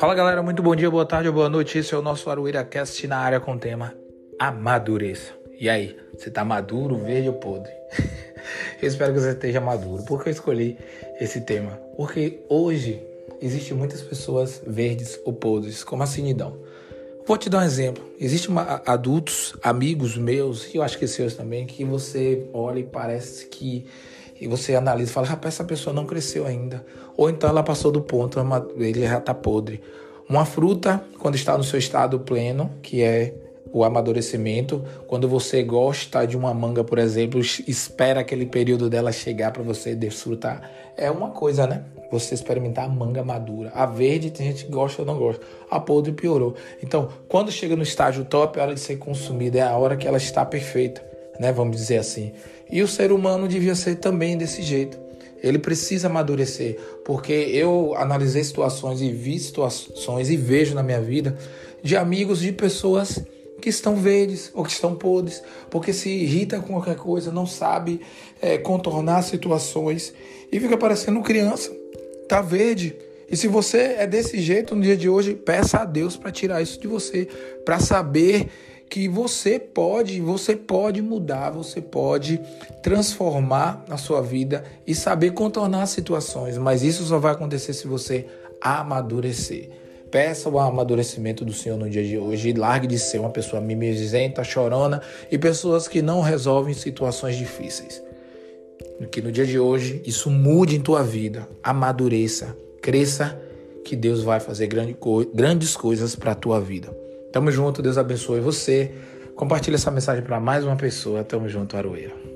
Fala galera, muito bom dia, boa tarde ou boa noite. Esse é o nosso Arueira Cast na área com o tema Amadureça. E aí, você tá maduro, verde ou podre? eu espero que você esteja maduro. Por que eu escolhi esse tema? Porque hoje existem muitas pessoas verdes ou podres, como a Sinidão. Vou te dar um exemplo. Existem adultos, amigos meus, e eu acho que seus também, que você olha e parece que e você analisa e fala, rapaz, essa pessoa não cresceu ainda. Ou então ela passou do ponto, ele já está podre. Uma fruta, quando está no seu estado pleno, que é o amadurecimento, quando você gosta de uma manga, por exemplo, espera aquele período dela chegar para você desfrutar. É uma coisa, né? Você experimentar a manga madura. A verde tem gente que gosta ou não gosta. A podre piorou. Então, quando chega no estágio top, é hora de ser consumida, é a hora que ela está perfeita, né? Vamos dizer assim. E o ser humano devia ser também desse jeito. Ele precisa amadurecer, porque eu analisei situações e vi situações e vejo na minha vida de amigos de pessoas que estão verdes ou que estão podres, porque se irrita com qualquer coisa, não sabe é, contornar situações e fica parecendo criança. Tá verde. E se você é desse jeito no dia de hoje, peça a Deus para tirar isso de você, para saber que você pode, você pode mudar, você pode transformar a sua vida e saber contornar situações, mas isso só vai acontecer se você amadurecer. Peça o amadurecimento do Senhor no dia de hoje e largue de ser uma pessoa mimizenta, chorona e pessoas que não resolvem situações difíceis. Que no dia de hoje isso mude em tua vida, amadureça, cresça, que Deus vai fazer grande grandes coisas para a tua vida. Tamo junto, Deus abençoe você. Compartilhe essa mensagem para mais uma pessoa. Tamo junto, Aroeira.